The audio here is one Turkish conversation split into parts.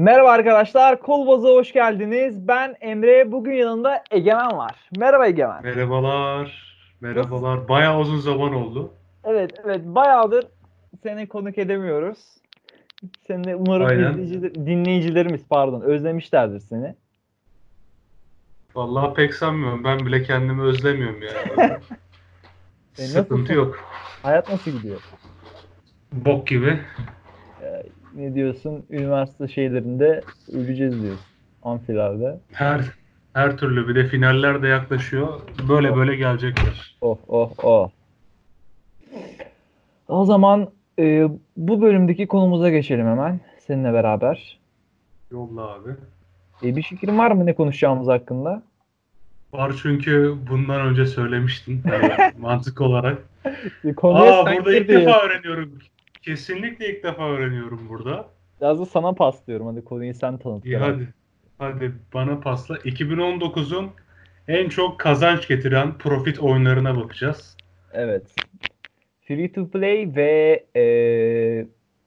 Merhaba arkadaşlar, Kolbaz'a hoş geldiniz. Ben Emre, bugün yanında Egemen var. Merhaba Egemen. Merhabalar. Merhabalar. Bayağı uzun zaman oldu. Evet, evet, bayağıdır seni konuk edemiyoruz. Seni umarım Aynen. izleyiciler- dinleyicilerimiz pardon özlemişlerdir seni. Vallahi pek sanmıyorum. Ben bile kendimi özlemiyorum yani. E, Sıkıntı nasılsın? yok. Hayat nasıl gidiyor? Bok gibi. Ne diyorsun? Üniversite şeylerinde öleceğiz diyorsun. Amfilerde. Her her türlü bir de finaller de yaklaşıyor. Böyle böyle gelecekler. Oh oh oh. O zaman e, bu bölümdeki konumuza geçelim hemen seninle beraber. Yolla abi. E, bir fikrin var mı ne konuşacağımız hakkında? Var çünkü bundan önce söylemiştin. Yani mantık olarak. Konuya Aa burada ilk defa öğreniyorum. Kesinlikle ilk defa öğreniyorum burada. Biraz da sana paslıyorum. Hadi konuyu sen tanıt. İyi hadi. Hadi bana pasla. 2019'un en çok kazanç getiren profit oyunlarına bakacağız. Evet. Free to play ve e,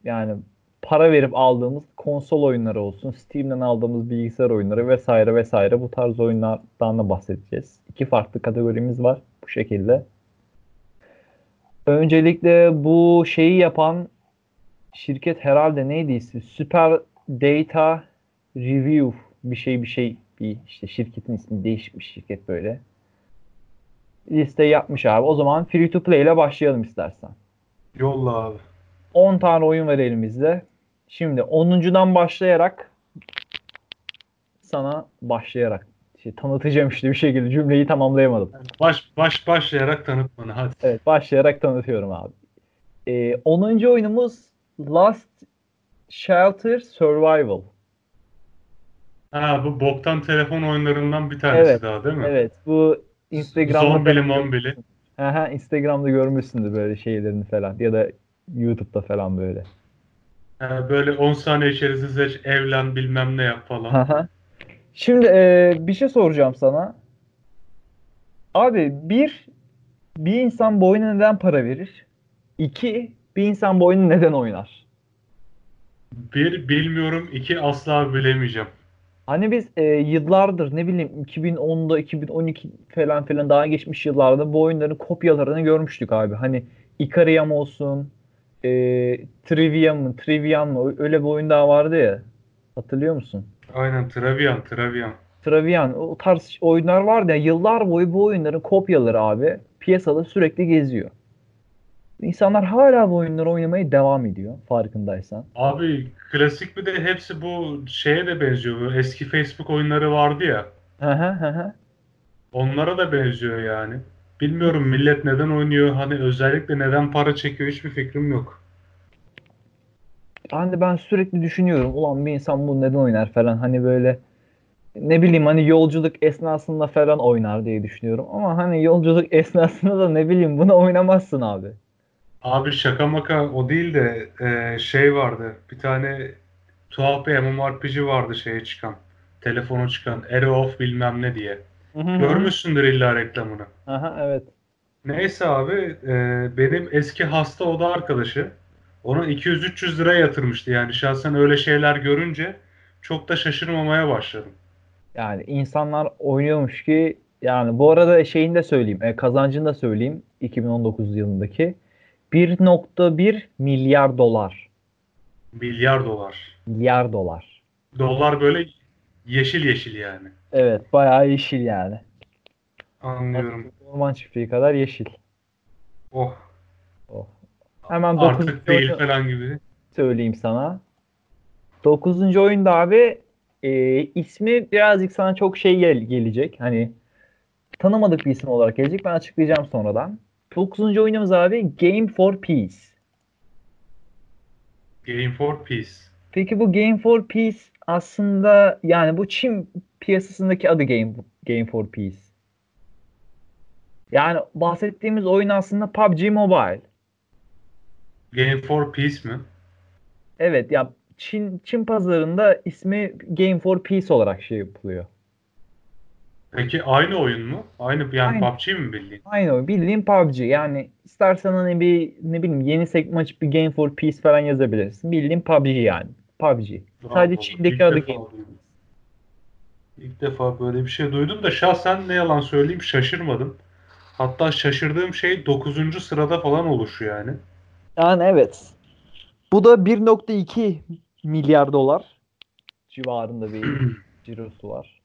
yani para verip aldığımız konsol oyunları olsun, Steam'den aldığımız bilgisayar oyunları vesaire vesaire bu tarz oyunlardan da bahsedeceğiz. İki farklı kategorimiz var bu şekilde. Öncelikle bu şeyi yapan şirket herhalde neydi ismi? Super Data Review bir şey bir şey bir işte şirketin ismi değişik bir şirket böyle. Liste yapmış abi. O zaman free to play ile başlayalım istersen. Yolla abi. 10 tane oyun var elimizde. Şimdi 10'uncudan başlayarak sana başlayarak şey, tanıtacağım işte bir şekilde cümleyi tamamlayamadım. Baş baş başlayarak tanıt bana hadi. Evet başlayarak tanıtıyorum abi. Ee, 10. oyunumuz Last Shelter Survival. Ha bu boktan telefon oyunlarından bir tanesi Evet, daha değil mi? Evet bu Instagram'da Zombili mombili. Aha, Instagram'da görmüşsündür böyle şeylerini falan ya da YouTube'da falan böyle. Ha, böyle 10 saniye içerisinde seç, evlen bilmem ne yap falan. Aha. Şimdi e, bir şey soracağım sana. Abi bir, bir insan bu oyuna neden para verir? İki, bir insan bu oyunu neden oynar? Bir bilmiyorum, iki asla bilemeyeceğim. Hani biz e, yıllardır ne bileyim 2010'da 2012 falan filan daha geçmiş yıllarda bu oyunların kopyalarını görmüştük abi. Hani Ikariam olsun, e, Trivium mı, Trivian mı öyle bir oyun daha vardı ya. Hatırlıyor musun? Aynen Travian, Travian. Travian o tarz oyunlar vardı ya yıllar boyu bu oyunların kopyaları abi piyasada sürekli geziyor. İnsanlar hala bu oyunları oynamaya devam ediyor farkındaysan. Abi klasik bir de hepsi bu şeye de benziyor. Eski Facebook oyunları vardı ya. Hı hı hı hı. Onlara da benziyor yani. Bilmiyorum millet neden oynuyor, hani özellikle neden para çekiyor hiçbir fikrim yok. Hani ben sürekli düşünüyorum ulan bir insan bunu neden oynar falan hani böyle ne bileyim hani yolculuk esnasında falan oynar diye düşünüyorum. Ama hani yolculuk esnasında da ne bileyim bunu oynamazsın abi. Abi şaka maka o değil de e, şey vardı. Bir tane tuhaf bir MMORPG vardı şeye çıkan. Telefona çıkan. Arrow of bilmem ne diye. Görmüşsündür illa reklamını. Aha evet. Neyse abi e, benim eski hasta oda arkadaşı ona 200-300 lira yatırmıştı. Yani şahsen öyle şeyler görünce çok da şaşırmamaya başladım. Yani insanlar oynuyormuş ki yani bu arada şeyini de söyleyeyim. E, kazancını da söyleyeyim 2019 yılındaki 1.1 milyar dolar. Milyar dolar. Milyar dolar. Dolar böyle yeşil yeşil yani. Evet bayağı yeşil yani. Anlıyorum. Orman çiftliği kadar yeşil. Oh Hemen 9. artık değil oyunu falan gibi. söyleyeyim sana. 9. oyunda abi e, ismi birazcık sana çok şey gel gelecek. Hani tanımadık bir isim olarak gelecek. Ben açıklayacağım sonradan. 9. oyunumuz abi Game for Peace. Game for Peace. Peki bu Game for Peace aslında yani bu Çin piyasasındaki adı Game Game for Peace. Yani bahsettiğimiz oyun aslında PUBG Mobile. Game for Peace mi? Evet ya Çin Çin pazarında ismi Game for Peace olarak şey yapılıyor. Peki aynı oyun mu? Aynı yani Aynı. PUBG mi bildiğin? Aynı oyun. Bildiğin PUBG. Yani istersen hani bir ne bileyim yeni sekme açıp bir Game for Peace falan yazabilirsin. Bildiğin PUBG yani. PUBG. Bravo. Sadece İlk Çin'deki adı defa Game. İlk defa böyle bir şey duydum da şahsen ne yalan söyleyeyim şaşırmadım. Hatta şaşırdığım şey 9. sırada falan oluşu yani. Yani evet. Bu da 1.2 milyar dolar civarında bir cirosu var.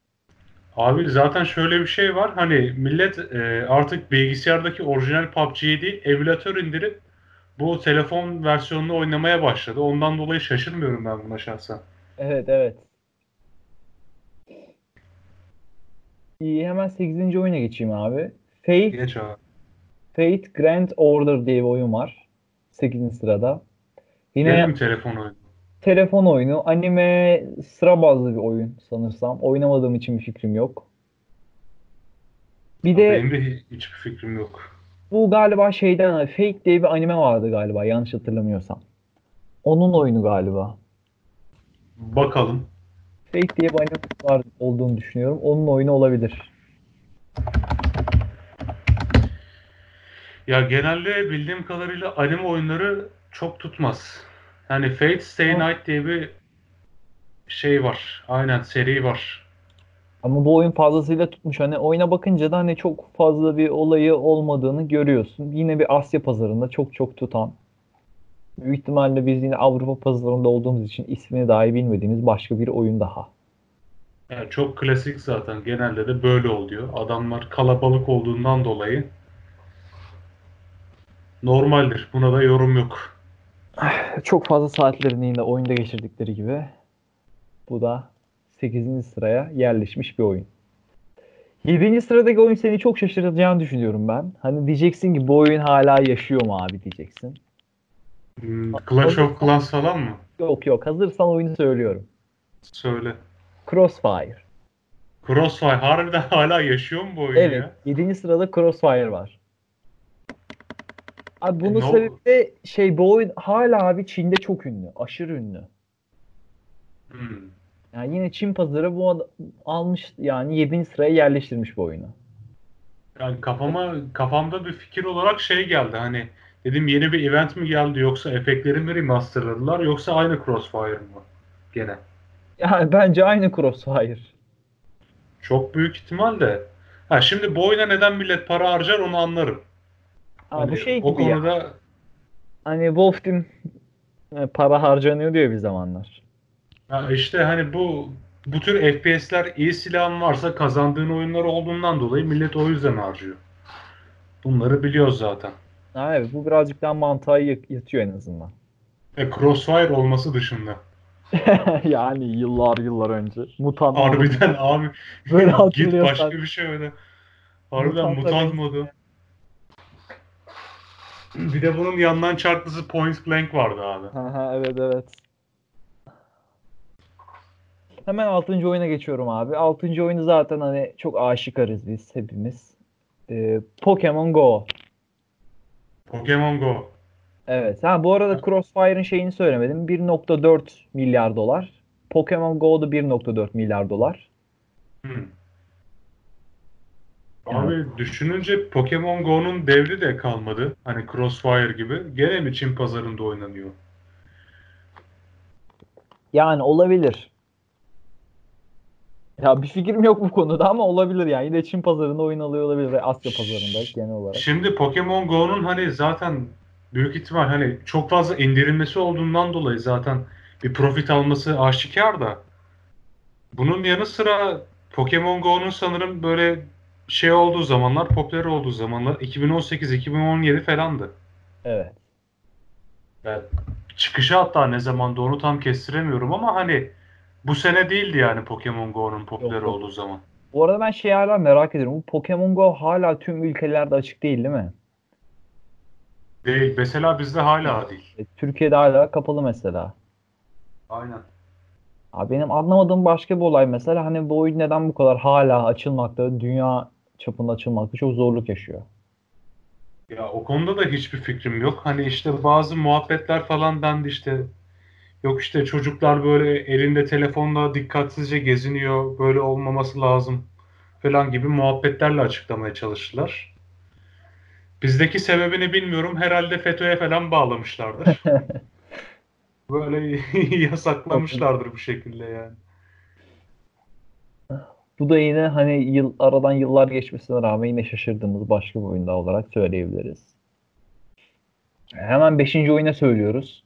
Abi zaten şöyle bir şey var. Hani millet e, artık bilgisayardaki orijinal PUBG'yi değil emülatör indirip bu telefon versiyonunu oynamaya başladı. Ondan dolayı şaşırmıyorum ben buna şahsen. Evet evet. İyi hemen 8. oyuna geçeyim abi. Fate, Geç abi. Fate Grand Order diye bir oyun var. 8. sırada. Yine Benim telefon oyunu. telefon oyunu, anime sıra bazlı bir oyun sanırsam. Oynamadığım için bir fikrim yok. Bir de Benim de hi- hiçbir fikrim yok. bu galiba şeyden Fate diye bir anime vardı galiba yanlış hatırlamıyorsam. Onun oyunu galiba. Bakalım. Fate diye bir anime var olduğunu düşünüyorum. Onun oyunu olabilir. Ya genelde bildiğim kadarıyla anime oyunları çok tutmaz. Yani Fate Stay Night diye bir şey var. Aynen seri var. Ama bu oyun fazlasıyla tutmuş. Hani oyuna bakınca da hani çok fazla bir olayı olmadığını görüyorsun. Yine bir Asya pazarında çok çok tutan. Büyük ihtimalle biz yine Avrupa pazarında olduğumuz için ismini dahi bilmediğimiz başka bir oyun daha. Yani çok klasik zaten. Genelde de böyle oluyor. Adamlar kalabalık olduğundan dolayı normaldir. Buna da yorum yok. Çok fazla saatlerini yine oyunda geçirdikleri gibi. Bu da 8. sıraya yerleşmiş bir oyun. 7. sıradaki oyun seni çok şaşırtacağını düşünüyorum ben. Hani diyeceksin ki bu oyun hala yaşıyor mu abi diyeceksin. Hmm, Clash of Clans falan mı? Yok yok hazırsan oyunu söylüyorum. Söyle. Crossfire. Crossfire harbiden hala yaşıyor mu bu oyun Evet. ya? 7. sırada Crossfire var. Abi bunun E, ne sebebi de şey bu oyun hala abi Çin'de çok ünlü. Aşırı ünlü. Hmm. Yani yine Çin pazarı bu ad- almış yani 7. sıraya yerleştirmiş bu oyunu. Yani kafama kafamda bir fikir olarak şey geldi hani dedim yeni bir event mi geldi yoksa efektleri mi remasterladılar yoksa aynı Crossfire mı gene? Yani bence aynı Crossfire. Çok büyük ihtimal de. Ha şimdi bu oyuna neden millet para harcar onu anlarım. Abi Hani bu şey o gibi ya. konuda Hani Wolf Team e, para harcanıyor diyor bir zamanlar. ha işte hani bu bu tür FPS'ler iyi silahın varsa kazandığın oyunlar olduğundan dolayı millet o yüzden harcıyor. Bunları biliyoruz zaten. Evet bu birazcık daha mantığa yatıyor en azından. E Crossfire olması dışında. yani yıllar yıllar önce. Mutant modu. Harbiden abi Böyle git başka bir şey öyle. Harbiden mutant benziyor. modu. Bir de bunun yandan çarklısı Point Blank vardı abi. Aha, evet evet. Hemen 6. oyuna geçiyorum abi. 6. oyunu zaten hani çok aşikarız biz hepimiz. Ee, Pokemon Go. Pokemon Go. Evet. Ha bu arada Crossfire'ın şeyini söylemedim. 1.4 milyar dolar. Pokemon Go da 1.4 milyar dolar. Hmm. Abi düşününce Pokemon Go'nun devri de kalmadı. Hani Crossfire gibi. Gene mi Çin pazarında oynanıyor? Yani olabilir. Ya bir fikrim yok bu konuda ama olabilir yani. Yine Çin pazarında oyun alıyor olabilir ve Asya pazarında genel olarak. Şimdi Pokemon Go'nun hani zaten büyük ihtimal hani çok fazla indirilmesi olduğundan dolayı zaten bir profit alması aşikar da bunun yanı sıra Pokemon Go'nun sanırım böyle şey olduğu zamanlar, popüler olduğu zamanlar 2018-2017 falandı. Evet. Yani çıkışı hatta ne zamanda onu tam kestiremiyorum ama hani bu sene değildi yani Pokemon Go'nun popüler Yok, yok. olduğu zaman. Bu arada ben şey hala merak ediyorum. Bu Pokemon Go hala tüm ülkelerde açık değil değil mi? Değil. Mesela bizde hala değil. E, Türkiye'de hala kapalı mesela. Aynen. Abi benim anlamadığım başka bir olay mesela hani bu oyun neden bu kadar hala açılmakta, dünya çapında açılmakta çok zorluk yaşıyor. Ya o konuda da hiçbir fikrim yok. Hani işte bazı muhabbetler falan dendi işte. Yok işte çocuklar böyle elinde telefonla dikkatsizce geziniyor. Böyle olmaması lazım falan gibi muhabbetlerle açıklamaya çalıştılar. Bizdeki sebebini bilmiyorum. Herhalde FETÖ'ye falan bağlamışlardır. Böyle yasaklamışlardır bu şekilde yani. Bu da yine hani yıl aradan yıllar geçmesine rağmen yine şaşırdığımız başka bir oyun daha olarak söyleyebiliriz. Hemen 5. oyuna söylüyoruz.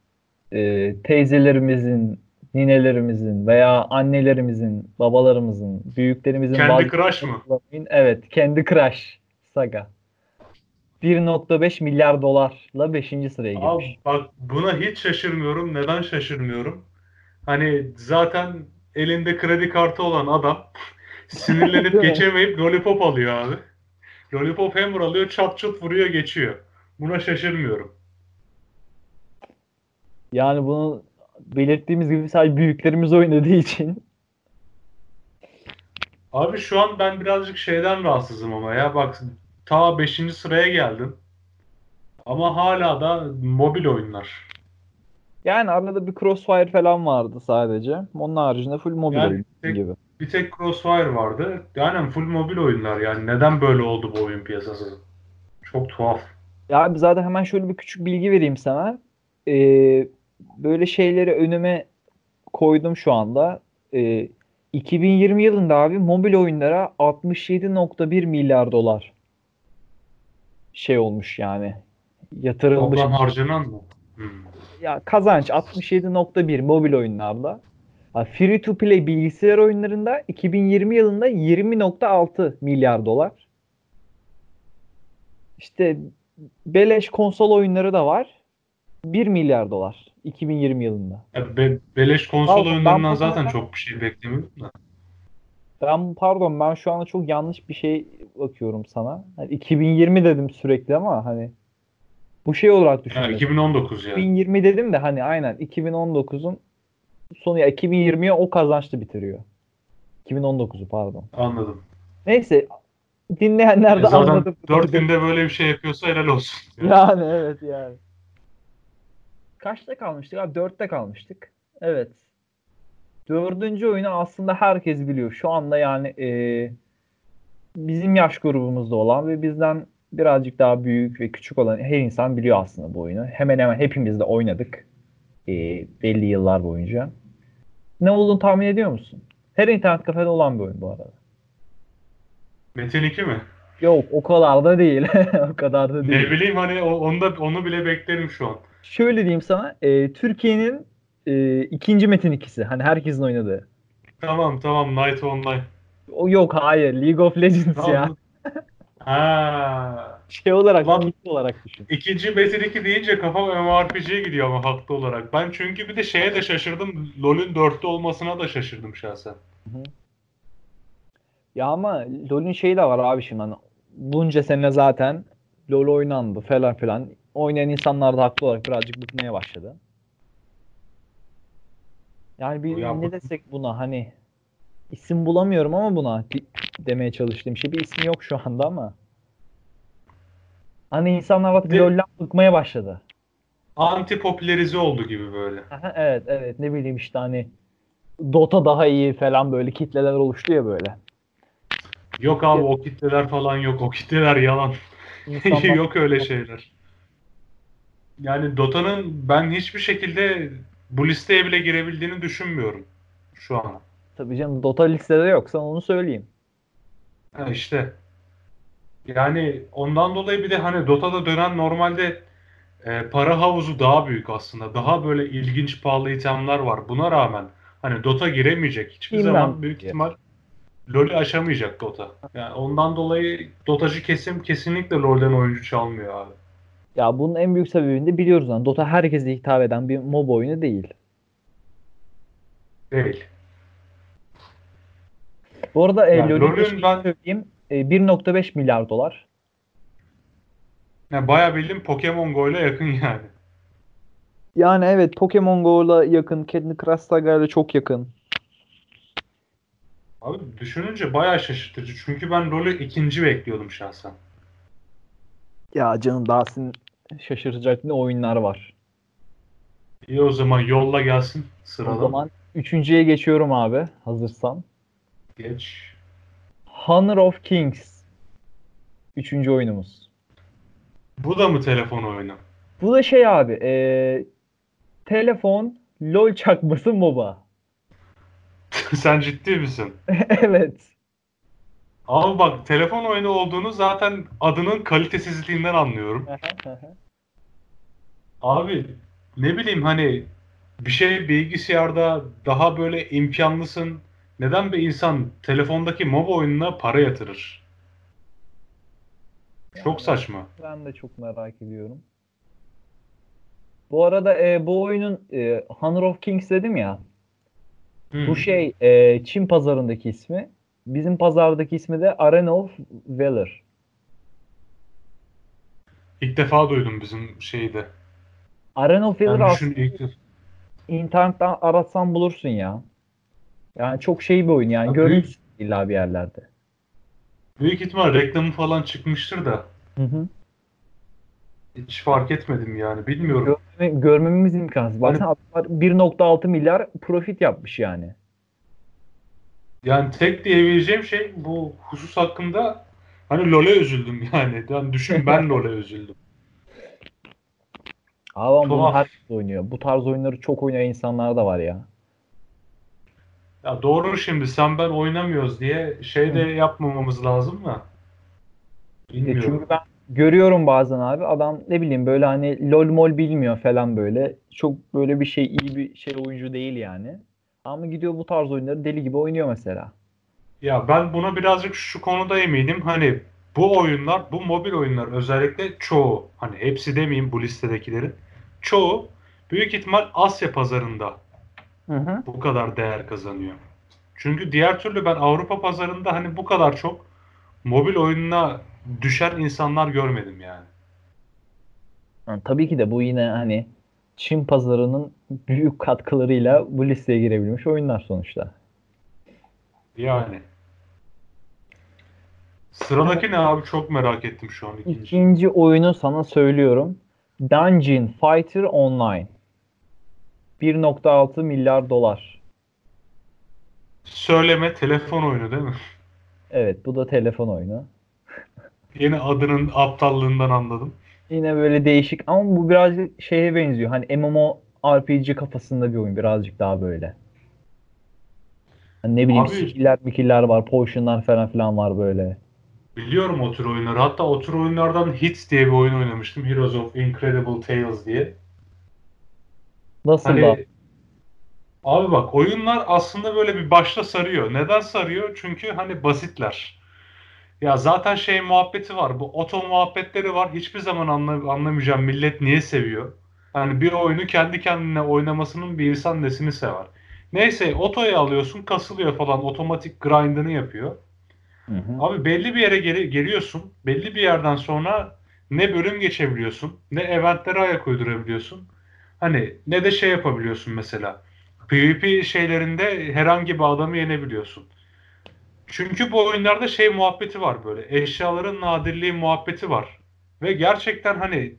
Ee, teyzelerimizin, ninelerimizin veya annelerimizin, babalarımızın, büyüklerimizin Kendi Crush mı? Evet, kendi Crush Saga. 1.5 milyar dolarla 5. sıraya girmiş. Abi bak buna hiç şaşırmıyorum. Neden şaşırmıyorum? Hani zaten elinde kredi kartı olan adam sinirlenip geçemeyip lollipop alıyor abi. Lollipop hammer alıyor, çat çut vuruyor, geçiyor. Buna şaşırmıyorum. Yani bunu belirttiğimiz gibi sadece büyüklerimiz oynadığı için. Abi şu an ben birazcık şeyden rahatsızım ama ya bak ta 5. sıraya geldim. Ama hala da mobil oyunlar. Yani arada bir Crossfire falan vardı sadece. Onun haricinde full mobil Yani oyun tek- gibi. Bir tek Crossfire vardı. Yani full mobil oyunlar yani. Neden böyle oldu bu oyun piyasası? Çok tuhaf. Ya abi zaten hemen şöyle bir küçük bilgi vereyim sana. Ee, böyle şeyleri önüme koydum şu anda. Ee, 2020 yılında abi mobil oyunlara 67.1 milyar dolar şey olmuş yani. Yatırılmış. Toplam harcanan mı? Hmm. Ya kazanç 67.1 mobil oyunlarda. Free to play bilgisayar oyunlarında 2020 yılında 20.6 milyar dolar. İşte beleş konsol oyunları da var. 1 milyar dolar 2020 yılında. Ya be- beleş konsol ben oyunlarından zaten çok bir şey beklemiyordum da. Ben pardon ben şu anda çok yanlış bir şey bakıyorum sana. Hani 2020 dedim sürekli ama hani bu şey olarak düşünüyorum. 2019 yani. 2020 dedim de hani aynen 2019'un sonu ya 2020'ye o kazançlı bitiriyor. 2019'u pardon. Anladım. Neyse dinleyenler E de zaten anladı. 4 günde böyle bir şey yapıyorsa helal olsun. Yani evet yani. Kaçta kalmıştık abi? Dörtte kalmıştık. Evet. Dördüncü oyunu aslında herkes biliyor. Şu anda yani e, bizim yaş grubumuzda olan ve bizden birazcık daha büyük ve küçük olan her insan biliyor aslında bu oyunu. Hemen hemen hepimiz de oynadık. E, belli yıllar boyunca. Ne olduğunu tahmin ediyor musun? Her internet kafede olan bir oyun bu arada. Metin 2 mi? Yok o kadar da değil. o kadar da değil. Ne bileyim hani onu da onu bile beklerim şu an. Şöyle diyeyim sana. e, Türkiye'nin e, ikinci Metin ikisi. Hani herkesin oynadığı. Tamam tamam Night Online. O yok hayır. League of Legends ya. Ha. Şey olarak, Lan- olarak düşün. İkinci Metin 2 deyince kafam MMORPG'ye gidiyor ama haklı olarak. Ben çünkü bir de şeye de şaşırdım. LoL'ün 4'te olmasına da şaşırdım şahsen. Ya ama LoL'ün şeyi de var abi şimdi. Hani bunca sene zaten LoL oynandı falan filan. Oynayan insanlar da haklı olarak birazcık bıkmaya başladı. Yani bir Ya ne bu- desek buna hani isim bulamıyorum ama buna demeye çalıştığım şey bir isim yok şu anda ama. Hani insanlar De- LoL'den bıkmaya başladı. Anti popülerize oldu gibi böyle. Aha, evet evet ne bileyim işte hani Dota daha iyi falan böyle kitleler oluştu ya böyle. Yok abi o kitleler falan yok. O kitleler yalan. Yok öyle şeyler. Yani Dota'nın ben hiçbir şekilde bu listeye bile girebildiğini düşünmüyorum şu an. Tabii canım Dota listede yoksa onu söyleyeyim. Ha işte. Yani ondan dolayı bir de hani Dota'da dönen normalde e, para havuzu daha büyük aslında. Daha böyle ilginç pahalı itemler var. Buna rağmen hani Dota giremeyecek. Hiçbir Bilmem. zaman büyük ihtimal LoL'ü aşamayacak Dota. Yani ondan dolayı Dotacı kesim kesinlikle LoL'den oyuncu çalmıyor abi. Ya bunun en büyük sebebini de biliyoruz yani Dota herkese hitap eden bir MOB oyunu değil. Değil. Bu arada e, Ya LoL'ün ben- söyleyeyim e, 1.5 milyar dolar. Yani bayağı bildiğim Pokemon Go ile yakın yani. Yani evet Pokemon Go'la yakın, Candy Crush Saga ile çok yakın. Abi düşününce bayağı şaşırtıcı. Çünkü ben LoL'ü ikinci bekliyordum şahsen. Ya canım daha sizin şaşıracak ne oyunlar var. İyi o zaman yolla gelsin O sıradan. zaman üçüncüye geçiyorum abi hazırsan. Geç. Honor of Kings. Üçüncü oyunumuz. Bu da mı telefon oyunu? Bu da şey abi e, telefon, LoL çakması MOBA. Sen ciddi misin? evet. Abi bak telefon oyunu olduğunu zaten adının kalitesizliğinden anlıyorum. Abi ne bileyim hani bir şey bilgisayarda daha böyle imkanlısın. Neden bir insan telefondaki MOBA oyununa para yatırır? Çok saçma. Ben de çok merak ediyorum. Bu arada e, bu oyunun e, Honor of Kings dedim ya. Hmm. Bu şey e, Çin pazarındaki ismi. Bizim pazardaki ismi de Arena of Valor. İlk defa duydum bizim şeyde. Arena of Valor aslında ilk internetten aratsan bulursun ya. Yani çok şey bir oyun yani. Abi- Görmüşsün illa bir yerlerde. Büyük ihtimal reklamı falan çıkmıştır da Hı hı. hiç fark etmedim yani bilmiyorum. Görmeme- görmemiz imkansız. Hani- Baksana adamlar 1.6 milyar profit yapmış yani. Yani tek diyebileceğim şey bu husus hakkında hani LoL'e üzüldüm yani. Yani düşün ben LoL'e üzüldüm. Abi ama bunu herkes oynuyor. Bu tarz oyunları çok oynayan insanlar da var ya. Ya doğru şimdi sen ben oynamıyoruz diye şey de yapmamamız lazım mı? E Bilmiyorum. çünkü ben görüyorum bazen abi adam ne bileyim böyle hani lol mol bilmiyor falan böyle. Çok böyle bir şey iyi bir şey oyuncu değil yani. Ama gidiyor bu tarz oyunları deli gibi oynuyor mesela. Ya ben buna birazcık şu konuda eminim. Hani bu oyunlar, bu mobil oyunlar özellikle çoğu, hani hepsi demeyeyim bu listedekilerin, çoğu büyük ihtimal Asya pazarında Hı hı. bu kadar değer kazanıyor. Çünkü diğer türlü ben Avrupa pazarında hani bu kadar çok mobil oyununa düşen insanlar görmedim yani. tabii ki de bu yine hani Çin pazarının büyük katkılarıyla bu listeye girebilmiş oyunlar sonuçta. Yani. Sıradaki ne abi çok merak ettim şu an ikinci. İkinci oyunu sana söylüyorum. Dungeon Fighter Online. 1.6 milyar dolar. Söyleme telefon oyunu değil mi? Evet bu da telefon oyunu. Yeni adının aptallığından anladım. Yine böyle değişik ama bu birazcık şeye benziyor. Hani MMORPG kafasında bir oyun birazcık daha böyle. Hani ne bileyim Abi- skill'ler mikiller var, potion'lar falan filan var böyle. Biliyorum o tür oyunları. Hatta o tür oyunlardan Hits diye bir oyun oynamıştım. Heroes of Incredible Tales diye. Nasıl Hani da? abi bak oyunlar aslında böyle bir başta sarıyor. Neden sarıyor? Çünkü hani basitler. Ya zaten şey muhabbeti var. Bu oto muhabbetleri var. Hiçbir zaman anla, anlamayacağım millet niye seviyor. Hani bir oyunu kendi kendine oynamasının bir insan nesini sever. Neyse otoyu alıyorsun kasılıyor falan otomatik grindını yapıyor. Hı hı. Abi belli bir yere geri, geliyorsun. Belli bir yerden sonra ne bölüm geçebiliyorsun, ne eventlere ayak uydurabiliyorsun. Hani ne de şey yapabiliyorsun mesela. PvP şeylerinde herhangi bir adamı yenebiliyorsun. Çünkü bu oyunlarda şey muhabbeti var böyle. Eşyaların nadirliği muhabbeti var. Ve gerçekten hani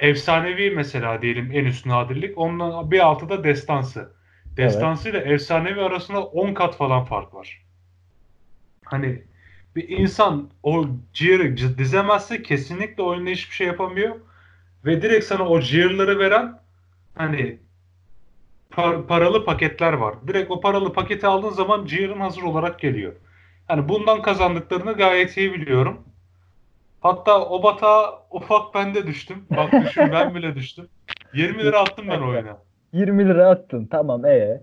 efsanevi mesela diyelim en üst nadirlik. Ondan bir altı da destansı. Destansı ile efsanevi arasında 10 kat falan fark var. Hani bir insan o gear'ı dizemezse kesinlikle oyunda hiçbir şey yapamıyor. Ve direkt sana o gear'ları veren hani par- paralı paketler var. Direkt o paralı paketi aldığın zaman gear'ın hazır olarak geliyor. Yani bundan kazandıklarını gayet iyi biliyorum. Hatta o batağa ufak ben de düştüm. Bak düşün ben bile düştüm. 20 lira attım ben oyuna. 20 lira attın. Tamam ee.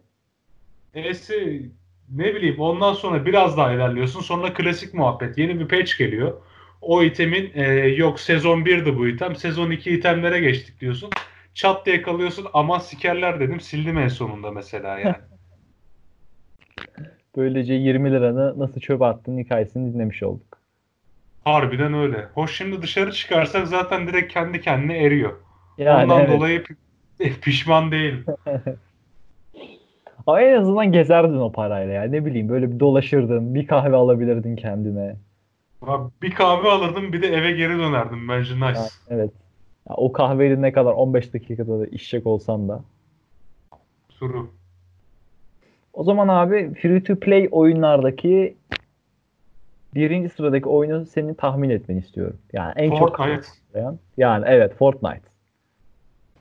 E'si ne bileyim ondan sonra biraz daha ilerliyorsun. Sonra klasik muhabbet. Yeni bir patch geliyor. O itemin e, yok sezon 1'di bu item. Sezon 2 itemlere geçtik diyorsun. Çat diye kalıyorsun. Aman sikerler dedim. Sildim en sonunda mesela yani. Böylece 20 liranı nasıl çöpe attın hikayesini dinlemiş olduk. Harbiden öyle. Hoş şimdi dışarı çıkarsak zaten direkt kendi kendine eriyor. Yani Ondan evet. dolayı pi- pişman değilim. Ama en azından gezerdin o parayla ya. Ne bileyim böyle bir dolaşırdın, bir kahve alabilirdin kendine. Abi Bir kahve alırdım bir de eve geri dönerdim. Bence nice. Yani evet. Ya o kahveyle ne kadar 15 dakikada da içecek olsan da. Suru. O zaman abi free to play oyunlardaki birinci sıradaki oyunu senin tahmin etmeni istiyorum. Yani en çok Fortnite. oynayan. Yani evet Fortnite.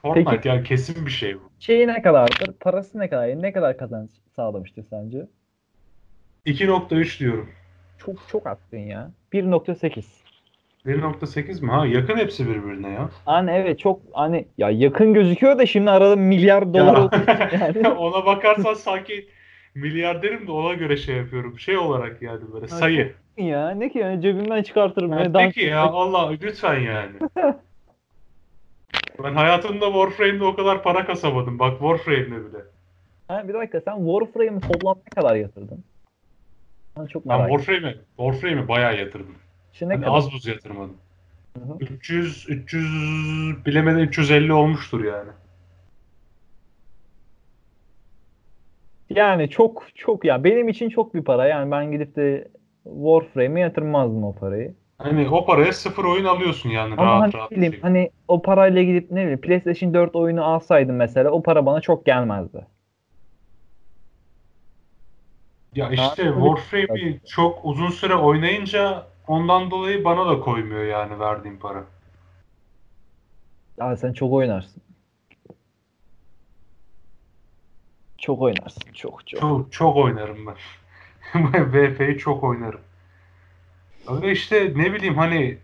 Fortnite Peki. yani kesin bir şey bu. Şeyi ne kadardır? Parası ne kadar? Ne kadar kazanç sağlamıştır sence? 2.3 diyorum. Çok çok attın ya. 1.8. 1.8 mi? Ha yakın hepsi birbirine ya. Hani evet çok hani ya yakın gözüküyor da şimdi arada milyar dolar için yani. ona bakarsan sanki milyarderim de ona göre şey yapıyorum. Şey olarak yani böyle Ha, sayı. ya ne ki yani cebimden çıkartırım. Yani ne peki ya Allah lütfen yani. Ben hayatımda Warframe'de o kadar para kasamadım. Bak Warframe'de bile. Ha, bir dakika sen Warframe'i toplam ne kadar yatırdın? Ben çok Ben merak ettim. Warframe'e Warframe'e bayağı yatırdım. Şimdi ne Hani kadar? az buz yatırmadım. Hı hı. 300 300 bilemeden 350 olmuştur yani. Yani çok çok ya benim için çok bir para. Yani ben gidip de Warframe'e yatırmazdım o parayı. Hani o paraya sıfır oyun alıyorsun yani Ama rahat hani rahat. bileyim şekilde. hani o parayla gidip ne bileyim PlayStation 4 oyunu alsaydım mesela o para bana çok gelmezdi. Ya işte Warframe'i çok uzun süre oynayınca ondan dolayı bana da koymuyor yani verdiğim para. Ya sen çok oynarsın. Çok oynarsın. Çok çok. Çok çok oynarım ben. VF'yi çok oynarım. Öyle işte ne bileyim hani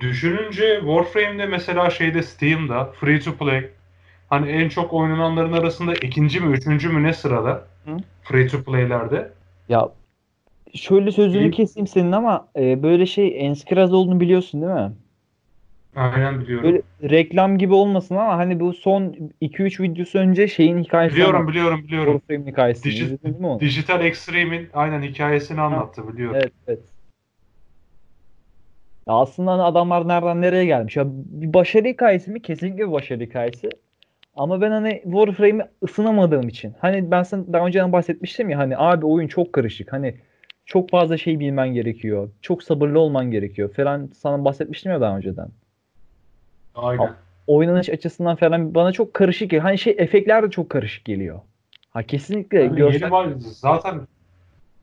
düşününce Warframe'de mesela şeyde Steam'da free to play hani en çok oynananların arasında ikinci mi üçüncü mü ne sırada Hı? free to play'lerde. Ya şöyle sözünü keseyim senin ama e, böyle şey Enskraz olduğunu biliyorsun değil mi? Aynen biliyorum. Böyle reklam gibi olmasın ama hani bu son 2-3 videosu önce şeyin hikayesini Biliyorum anlattı. biliyorum biliyorum. Warframe'in hikayesini. Digi- İzledin mi onu? Digital Extreme'in aynen hikayesini anlattı biliyorum. Evet evet. Ya aslında hani adamlar nereden nereye gelmiş? Ya bir başarı hikayesi mi? Kesinlikle bir başarı hikayesi. Ama ben hani Warframe'i ısınamadığım için. Hani ben sana daha önceden bahsetmiştim ya hani abi oyun çok karışık. Hani çok fazla şey bilmen gerekiyor. Çok sabırlı olman gerekiyor falan sana bahsetmiştim ya daha önceden. Aynen. Oynanış açısından falan bana çok karışık geliyor. Hani şey efektler de çok karışık geliyor. Ha kesinlikle Yani görsel yeni baş- zaten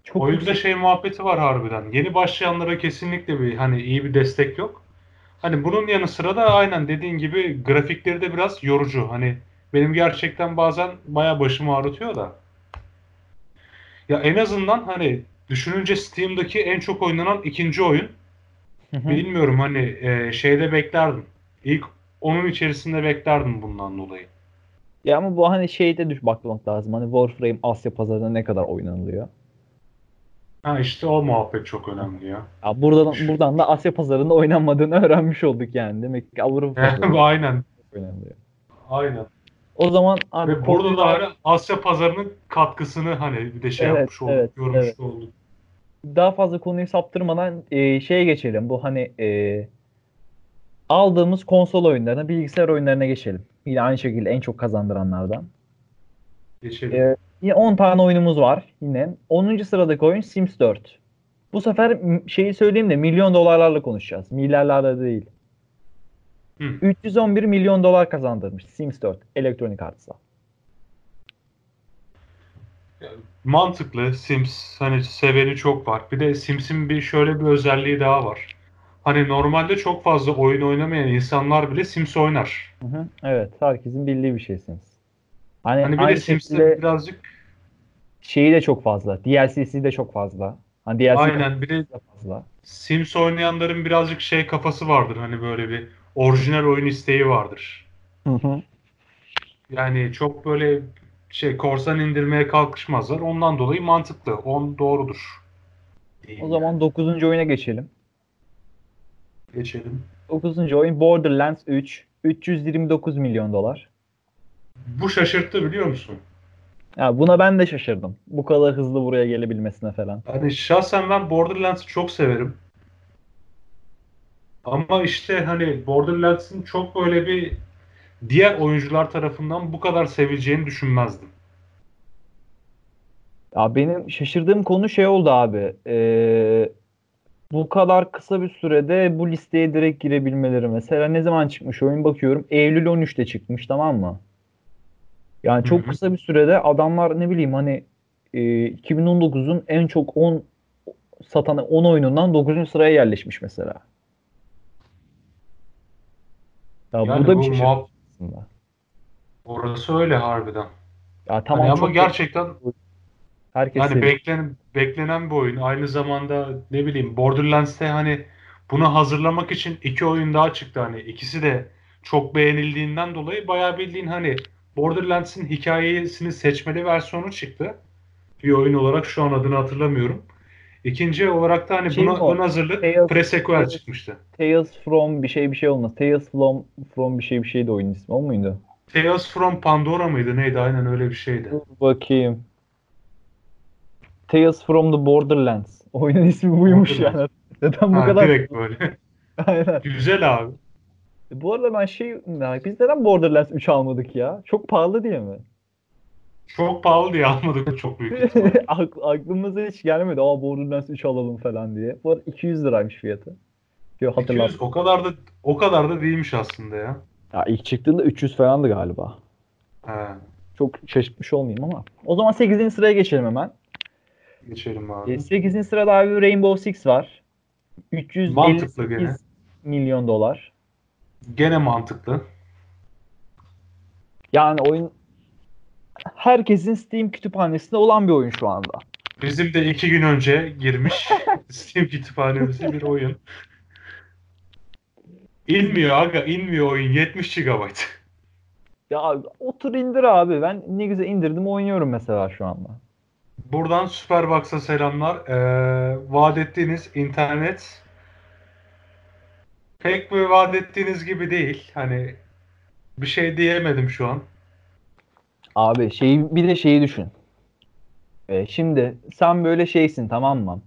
çok oyunda yüksek. şey muhabbeti var harbiden. Yeni başlayanlara kesinlikle bir hani iyi bir destek yok. Hani bunun yanı sıra da aynen dediğin gibi grafikleri de biraz yorucu. Hani benim gerçekten bazen bayağı başımı ağrıtıyor da. Ya en azından hani düşününce Steam'daki en çok oynanan ikinci oyun. Hı hı. Bilmiyorum hani e, şeyde beklerdim. İlk onun içerisinde beklerdim bundan dolayı. Ya ama bu hani şeyde düş bakmak lazım. Hani Warframe Asya pazarında ne kadar oynanılıyor? Ha işte o muhabbet çok önemli ya. Ya buradan buradan da Asya pazarında oynanmadığını öğrenmiş olduk yani. Demek ki Avrupa pazarında aynen. oynanılıyor. Aynen. O zaman abi Ve burada da hani Asya pazarının katkısını hani bir de şey Evet, yapmış olduk, evet, görmüş evet. olduk. Daha fazla konuyu saptırmadan e, şeye geçelim. Bu hani e, aldığımız konsol oyunlarına, bilgisayar oyunlarına geçelim. Yine aynı şekilde en çok kazandıranlardan. Geçelim. E, yine 10 tane oyunumuz var yine. 10. sıradaki oyun Sims 4. Bu sefer şeyi söyleyeyim de milyon dolarlarla konuşacağız. Milyarlarla değil. Hı. 311 milyon dolar kazandırmış Sims 4 Electronic Arts'a. Mantıklı. Sims hani seveni çok var. Bir de Sims'in bir şöyle bir özelliği daha var. Hani normalde çok fazla oyun oynamayan insanlar bile Sims oynar. Hı hı. Evet, herkesin bildiği bir şey Sims. Hani, Hani bir de Sims'te birazcık şeyi de çok fazla. DLC'si de çok fazla. Hani DLC aynen bir de fazla. Sims oynayanların birazcık şey kafası vardır. Hani böyle bir orijinal oyun isteği vardır. Hı hı. Yani çok böyle şey korsan indirmeye kalkışmazlar. Ondan dolayı mantıklı. On doğrudur. O zaman 9. oyuna geçelim. geçelim. 9. oyun Borderlands 3. 329 milyon dolar. Bu şaşırttı biliyor musun? Ya buna ben de şaşırdım. Bu kadar hızlı buraya gelebilmesine falan. Hani şahsen ben Borderlands'ı çok severim. Ama işte hani Borderlands'ın çok böyle bir diğer oyuncular tarafından bu kadar sevileceğini düşünmezdim. Ya benim şaşırdığım konu şey oldu abi. Ee, bu kadar kısa bir sürede bu listeye direkt girebilmeleri. Mesela ne zaman çıkmış oyun bakıyorum. Eylül 13'te çıkmış tamam mı? Yani çok kısa bir sürede adamlar ne bileyim hani e, 2019'un en çok 10 satan 10 oyunundan 9. sıraya yerleşmiş mesela. Ya Yani bu da bu bir şey. muhab- aslında. Orası öyle harbiden. Ya tamam Hani ama çok gerçekten herkes yani beklenen beklenen bir oyun. Aynı zamanda ne bileyim Borderlands'te hani bunu hazırlamak için iki oyun daha çıktı hani ikisi de çok beğenildiğinden dolayı bayağı bildiğin hani Borderlands'in hikayesini seçmeli versiyonu çıktı. Bir oyun olarak şu an adını hatırlamıyorum. İkinci olarak da hani Şey buna ön hazırlık Tales- pre-sequel Tales- çıkmıştı. Tales from bir şey bir şey olmaz. Tales from from bir şey bir şeydi oyunun ismi. O muydu? Tales from Pandora mıydı neydi? Aynen öyle bir şeydi. Dur bakayım. Tales from the Borderlands. Oyunun ismi buymuş yani. Neden bu Ha, kadar? direkt böyle. Aynen. Güzel abi. E, Bu arada ben şey ya biz neden Borderlands 3 almadık ya? Çok pahalı diye mi? Çok pahalı diye almadık çok büyük Aklımıza hiç gelmedi. Aa Borderlands 3 alalım falan diye. Bu arada 200 liraymış fiyatı. Diyor hatırlat. 200 o kadar da o kadar da değilmiş aslında ya. Ya ilk çıktığında 300 falandı galiba. He, Çok şaşırtmış olmayayım ama. O zaman 8. sıraya geçelim hemen. geçelim abi. 8. sırada abi Rainbow Six var. 358 Mantıklı gene. milyon dolar. Gene mantıklı. Yani oyun herkesin Steam kütüphanesinde olan bir oyun şu anda. Bizim de iki gün önce girmiş Steam kütüphanemize bir oyun. İnmiyor aga inmiyor oyun 70 GB. Ya otur indir abi. Ben ne güzel indirdim oynuyorum mesela şu anda. Buradan Superbox'a selamlar. Ee, vaat ettiğiniz internet pek mi vaat ettiğiniz gibi değil. Hani bir şey diyemedim şu an. Abi şeyi bir de şeyi düşün. Ee, şimdi sen böyle şeysin tamam mı?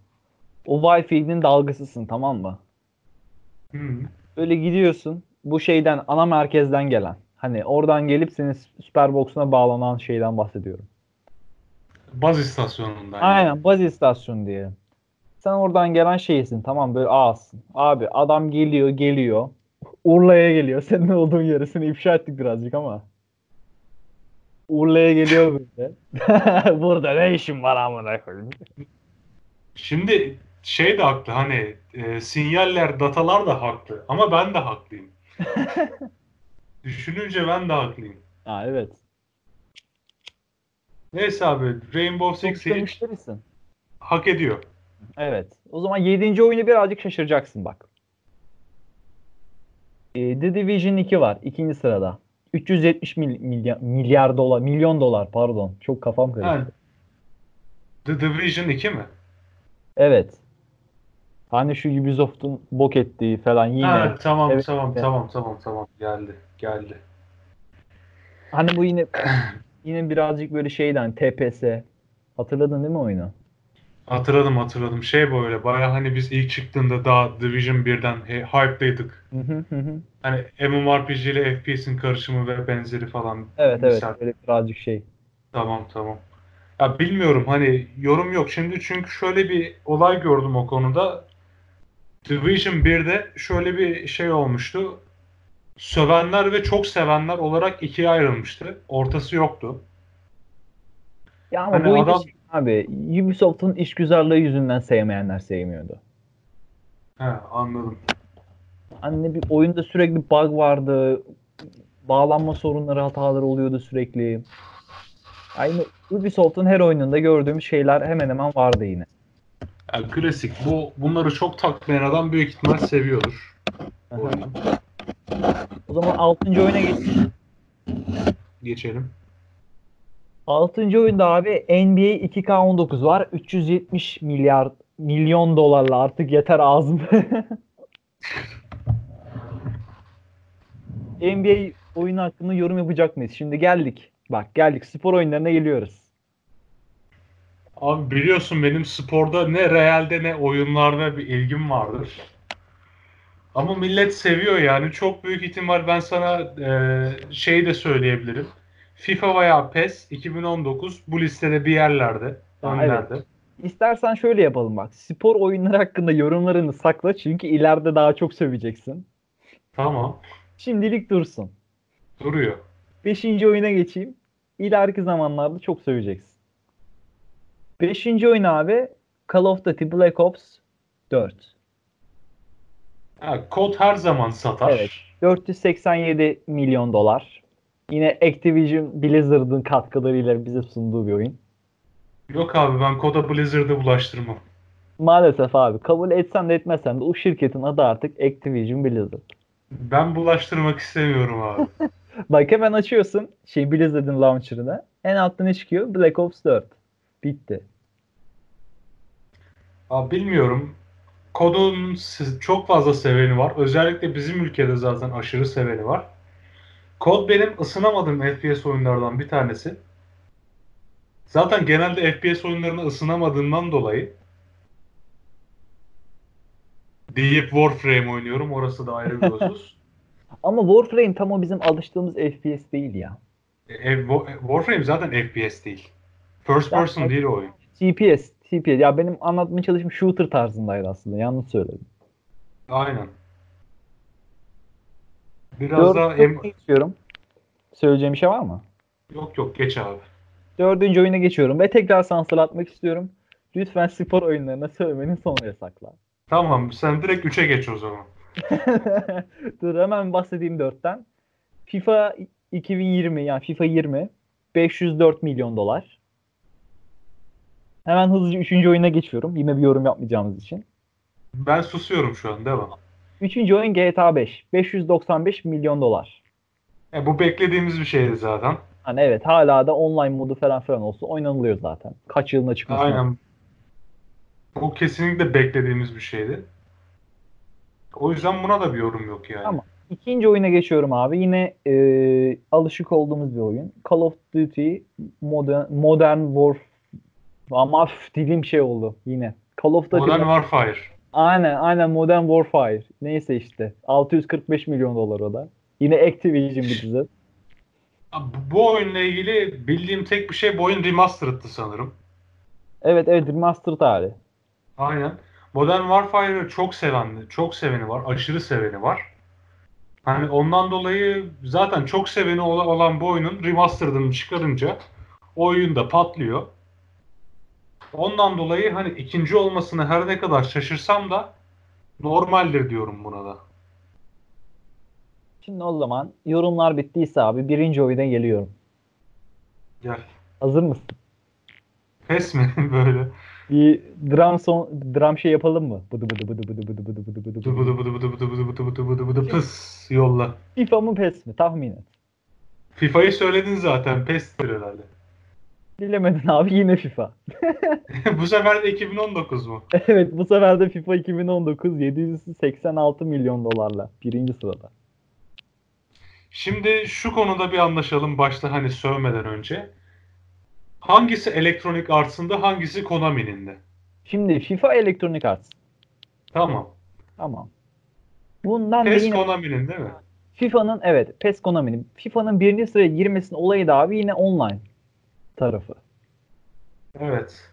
O Wi-Fi'nin dalgasısın tamam mı? Hı. Böyle gidiyorsun bu şeyden ana merkezden gelen. Hani oradan gelip senin Superbox'una bağlanan şeyden bahsediyorum. Baz istasyonundan. yani. Aynen baz istasyonu diyelim. Sen oradan gelen şeysin tamam böyle ağasın. Abi adam geliyor geliyor. Urla'ya geliyor. Senin olduğun yere seni ifşa ettik birazcık ama. Urla'ya geliyor böyle. Burada ne işin var amına koyayım. Şimdi şey de haklı hani e, sinyaller, datalar da haklı ama ben de haklıyım. Düşününce ben de haklıyım. Ha evet. Neyse abi Rainbow Six Siege hak ediyor. Evet. O zaman 7. oyunu birazcık şaşıracaksın bak. Ee, The Division 2 var. ikinci sırada. 370 mil- milyar, milyar dolar, milyon dolar pardon. Çok kafam karıştı. Ha, The Division 2 mi? Evet. Hani şu Ubisoft'un bok ettiği falan yine. Ha, tamam Evet, tamam evet. tamam tamam tamam geldi geldi. Hani bu yine yine birazcık böyle şeyden TPS. Hatırladın değil mi oyunu? Hatırladım hatırladım. Şey böyle baya hani biz ilk çıktığında daha Division 1'den he, hype'daydık. Hani MMORPG ile FPS'in karışımı ve benzeri falan. Evet evet. Misal. Böyle birazcık şey. Tamam tamam. Ya bilmiyorum hani yorum yok. Şimdi çünkü şöyle bir olay gördüm o konuda. Division 1'de şöyle bir şey olmuştu. Sövenler ve çok sevenler olarak ikiye ayrılmıştı. Ortası yoktu. Ya ama Hani bu adam- şey abi Ubisoft'un işgüzarlığı yüzünden sevmeyenler sevmiyordu. He anladım. Hani bir oyunda sürekli bug vardı. Bağlanma sorunları, hataları oluyordu sürekli. Aynı Ubisoft'un her oyununda gördüğümüz şeyler hemen hemen vardı yine. Ya klasik. Bu bunları çok takmayan adam büyük ihtimal seviyordur. O zaman 6. oyuna geçelim. Geçelim. 6. oyunda abi NBA 2K19 var. 370 milyar milyon dolarla artık yeter ağzım. NBA oyunu hakkında yorum yapacak mıyız? Şimdi geldik. Bak geldik. Spor oyunlarına geliyoruz. Abi biliyorsun benim sporda ne realde ne oyunlarda bir ilgim vardır. Ama millet seviyor yani. Çok büyük ihtimal ben sana e, şey de söyleyebilirim. FIFA veya PES 2019 bu listede bir yerlerde. Önlerde. İstersen şöyle yapalım bak. Spor oyunları hakkında yorumlarını sakla çünkü ileride daha çok söveceksin. Tamam. Şimdilik dursun. Duruyor. Beşinci oyuna geçeyim. İleriki zamanlarda çok söveceksin. Beşinci oyun abi Call of Duty Black Ops 4. Ha, kod her zaman satar. Evet. 487 milyon dolar. Yine Activision Blizzard'ın katkılarıyla bize sunduğu bir oyun. Yok abi ben koda Blizzard'ı bulaştırmam. Maalesef abi kabul etsen de etmesen de o şirketin adı artık Activision Blizzard. Ben bulaştırmak istemiyorum abi. Bak hemen açıyorsun şey Blizzard'ın launcher'ını. En altta ne çıkıyor? Black Ops 4. Bitti. Abi bilmiyorum. Kodun çok fazla seveni var. Özellikle bizim ülkede zaten aşırı seveni var. Kod benim ısınamadığım FPS oyunlardan bir tanesi. Zaten genelde FPS oyunlarına ısınamadığımdan dolayı Deep Warframe oynuyorum. Orası da ayrı bir husus. Ama Warframe tam o bizim alıştığımız FPS değil ya. E, e, Wa- Warframe zaten FPS değil. First Ben- person değil o oyun. TPS, TPS. Ya benim anlatmaya çalıştığım shooter tarzındaydı aslında. Yanlış söyledim. Aynen. Biraz daha Dördüncü em- oyuna geçiyorum. Söyleyeceğim bir şey var mı? yok yok geç abi. Dördüncü oyuna geçiyorum ve tekrar sana hatırlatmak istiyorum. Lütfen spor oyunlarına söylemenin sonraya sakla. Tamam sen direkt 3'e geç o zaman. Dur hemen bahsedeyim dörtten. FIFA 2020 yani FIFA 20 504 milyon dolar. Hemen hızlıca üçüncü oyuna geçiyorum. Yine bir yorum yapmayacağımız için. Ben susuyorum şu an devam. Üçüncü oyun GTA 5. 595 milyon dolar. E, bu beklediğimiz bir şeydi zaten. Hani evet hala da online modu falan filan olsa oynanılıyor zaten. Kaç yılında çıkmış. Aynen. Bu kesinlikle beklediğimiz bir şeydi. O yüzden buna da bir yorum yok yani. Tamam. İkinci oyuna geçiyorum abi. Yine e, alışık olduğumuz bir oyun. Call of Duty Modern, Modern War ama dilim şey oldu yine. Call of Duty Modern Warfare. Aynen aynen Modern Warfare. Neyse işte. 645 milyon dolar o da. Yine Activision Blizzard. Abi, Bu oyunla ilgili bildiğim tek bir şey bu oyun remastered'tı sanırım. Evet evet remastered hali. Aynen. Modern Warfare'ı çok seven, çok seveni var. Aşırı seveni var. Hani ondan dolayı zaten çok seveni ola- olan bu oyunun remastered'ını çıkarınca o oyun da patlıyor. Ondan dolayı hani ikinci olmasını her ne kadar şaşırsam da normaldir diyorum buna da. Şimdi o zaman yorumlar bittiyse abi birinci oyuna geliyorum. Gel. Hazır mısın? Pes mi böyle? Bir dram son dram şey yapalım mı? Bıdı bıdı bıdı bıdı bıdı bıdı Bıdı bıdı. bıdı bıdı bıdı bıdı bıdı bıdı bıdı bıdı bıdı pıs yolla. FIFA mı PES mi? Tahmin et. FIFA'yı söyledin zaten. PES'tir herhalde. Bilemedin abi yine FIFA. Bu sefer de 2019 mu? Evet bu sefer de FIFA 2019 786 milyon dolarla birinci sırada. Şimdi şu konuda bir anlaşalım başta hani sövmeden önce. Hangisi Electronic Arts'ın da hangisi Konami'nin de? Şimdi FIFA Electronic Arts. Tamam. Tamam. Bundan da PES yine Konami'nin değil mi? FIFA'nın evet PES Konami'nin FIFA'nın birinci sıraya girmesinin olayı da abi yine online tarafı. Evet.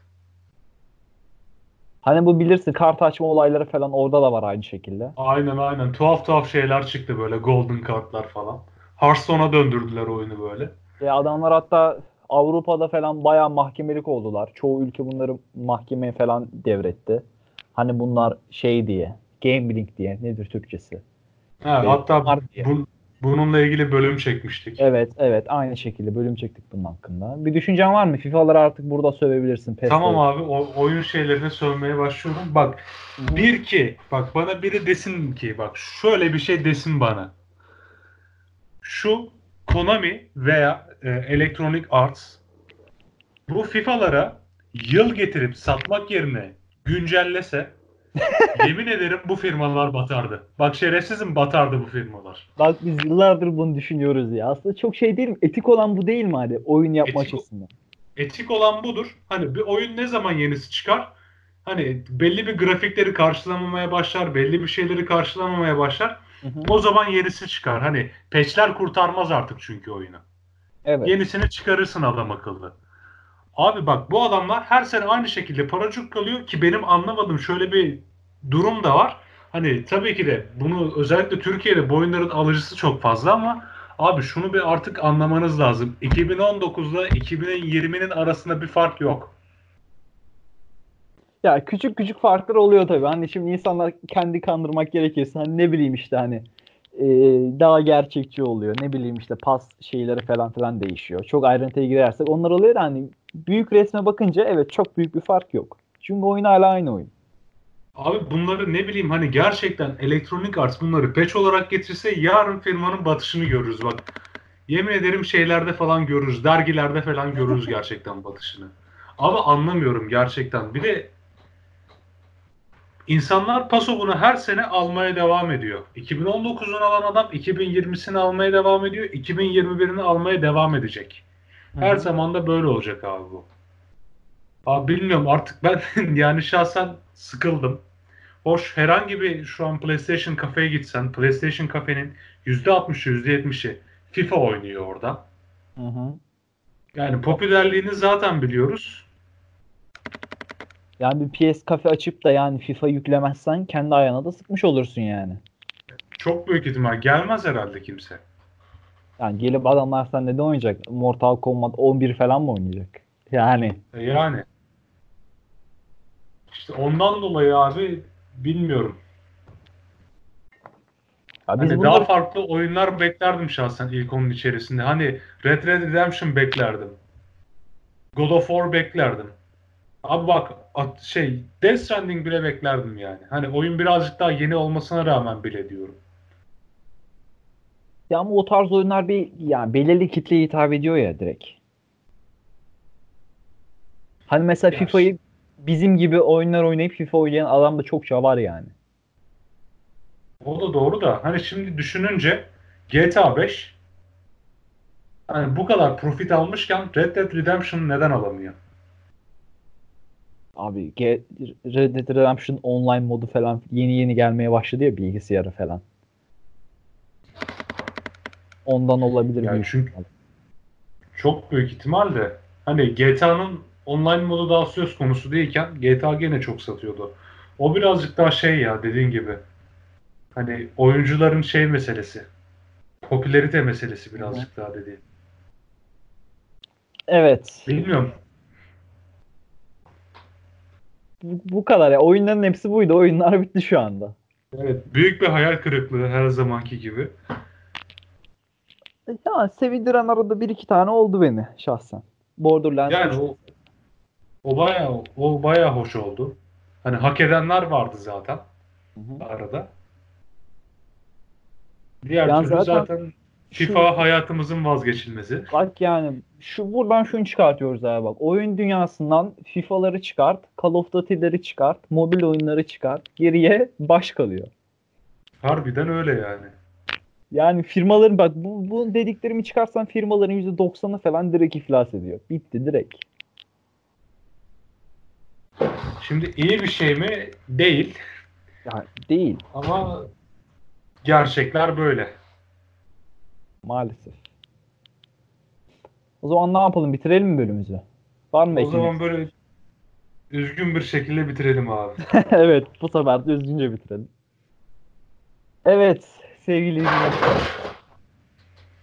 Hani bu bilirsin kart açma olayları falan orada da var aynı şekilde. Aynen aynen. Tuhaf tuhaf şeyler çıktı böyle. Golden kartlar falan. Hearthstone'a döndürdüler oyunu böyle. E adamlar hatta Avrupa'da falan bayağı mahkemelik oldular. Çoğu ülke bunları mahkemeye falan devretti. Hani bunlar şey diye, gambling diye nedir Türkçesi? Ha, Evet, hatta bu- bununla ilgili bölüm çekmiştik. Evet, evet aynı şekilde bölüm çektik bunun hakkında. Bir düşüncen var mı? FIFA'ları artık burada sövebilirsin. PES'leri. Tamam abi o, oyun şeylerine sövmeye başlıyorum. Bak bir ki bak bana biri desin ki bak şöyle bir şey desin bana. Şu Konami veya e, Electronic Arts bu FIFA'lara yıl getirip satmak yerine güncellese yemin ederim bu firmalar batardı. Bak şerefsizim batardı bu firmalar. Bak biz yıllardır bunu düşünüyoruz ya. Aslında çok şey değil mi? Etik olan bu değil mi hadi oyun yapma Etik açısından? etik olan budur. Hani bir oyun ne zaman yenisi çıkar? Hani belli bir grafikleri karşılamamaya başlar, belli bir şeyleri karşılamamaya başlar. Hı hı. O zaman yenisi çıkar. Hani patchler kurtarmaz artık çünkü oyunu. Evet. Yenisini çıkarırsın adam akıllı. Abi bak bu adamlar her sene aynı şekilde paracık kalıyor ki benim anlamadığım şöyle bir durum da var. Hani tabii ki de bunu özellikle Türkiye'de bu oyunların alıcısı çok fazla ama abi şunu bir artık anlamanız lazım. 2019'da 2020'nin arasında bir fark yok. Ya küçük küçük farklar oluyor tabii. Hani şimdi insanlar kendi kandırmak gerekirse hani ne bileyim işte hani e, daha gerçekçi oluyor. Ne bileyim işte pas şeyleri falan filan değişiyor. Çok ayrıntıya girersek onlar oluyor da hani büyük resme bakınca evet çok büyük bir fark yok. Çünkü oyun hala aynı oyun. Abi bunları ne bileyim hani gerçekten elektronik arts bunları patch olarak getirse yarın firmanın batışını görürüz bak. Yemin ederim şeylerde falan görürüz. Dergilerde falan görürüz gerçekten batışını. Ama anlamıyorum gerçekten. Bir de insanlar paso bunu her sene almaya devam ediyor. 2019'un alan adam 2020'sini almaya devam ediyor. 2021'ini almaya devam edecek. Her hı. zaman da böyle olacak abi bu. Abi bilmiyorum artık ben yani şahsen sıkıldım. Hoş herhangi bir şu an PlayStation kafeye gitsen PlayStation kafenin %60'ı %70'i FIFA oynuyor orada. Hı hı. Yani popülerliğini zaten biliyoruz. Yani bir PS kafe açıp da yani FIFA yüklemezsen kendi ayağına da sıkmış olursun yani. Çok büyük ihtimal gelmez herhalde kimse. Yani gelip adamlar sen neden oynayacak? Mortal Kombat 11 falan mı oynayacak? Yani E Yani. İşte ondan dolayı abi bilmiyorum. ya Hani bunları- daha farklı oyunlar beklerdim şahsen ilk onun içerisinde. Hani Red Red Redemption beklerdim. God of War beklerdim. Abi bak at- şey Death Stranding bile beklerdim yani. Hani oyun birazcık daha yeni olmasına rağmen bile diyorum. Ya ama o tarz oyunlar bir yani belirli kitleye hitap ediyor ya direkt. Hani mesela FIFA'yı bizim gibi oyunlar oynayıp FIFA oynayan adam da çokça var yani. O da doğru da hani şimdi düşününce GTA 5 hani bu kadar profit almışken Red Dead Redemption neden alamıyor? Abi Red Dead Redemption online modu falan yeni yeni gelmeye başladı ya bilgisayara falan. Ondan olabilir Yani büyük çünkü-. Çok büyük ihtimal de hani GTA'nın online modu daha söz konusu değilken GTA gene çok satıyordu. O birazcık daha şey ya dediğin gibi. Hani oyuncuların şey meselesi. Popülerite meselesi birazcık daha dediğin. Evet. Bilmiyorum. Bu, bu kadar ya. Oyunların hepsi buydu. Oyunlar bitti şu anda. Evet. Büyük bir hayal kırıklığı her zamanki gibi. Ya sevindiren arada bir iki tane oldu beni şahsen. Borderlands Yani o o bayağı o bayağı hoş oldu. Hani hak edenler vardı zaten Hı hı. arada. Diğer Yani türlü zaten zaten FIFA hayatımızın vazgeçilmezi. Bak yani şu buradan şunu çıkartıyoruz abi bak. Oyun dünyasından FIFA'ları çıkart, Call of Duty'leri çıkart, mobil oyunları çıkart. Geriye baş kalıyor. Harbiden öyle yani. Yani firmaların bak bu, bu dediklerimi çıkarsan firmaların %90'ı falan direkt iflas ediyor. Bitti direkt. Şimdi iyi bir şey mi? Değil. Yani değil Ama gerçekler böyle. Maalesef. O zaman ne yapalım? Bitirelim mi bölümümüzü? Var mı O eklemek zaman böyle üzgün bir şekilde bitirelim abi. evet, bu sefer de üzgünce bitirelim. Evet, sevgili dinleyiciler.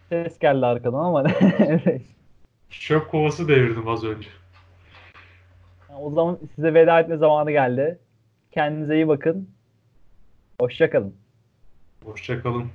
Ses geldi arkadan ama evet. Çöp kovası devirdim az önce. O zaman size veda etme zamanı geldi. Kendinize iyi bakın. Hoşça kalın. Hoşçakalın.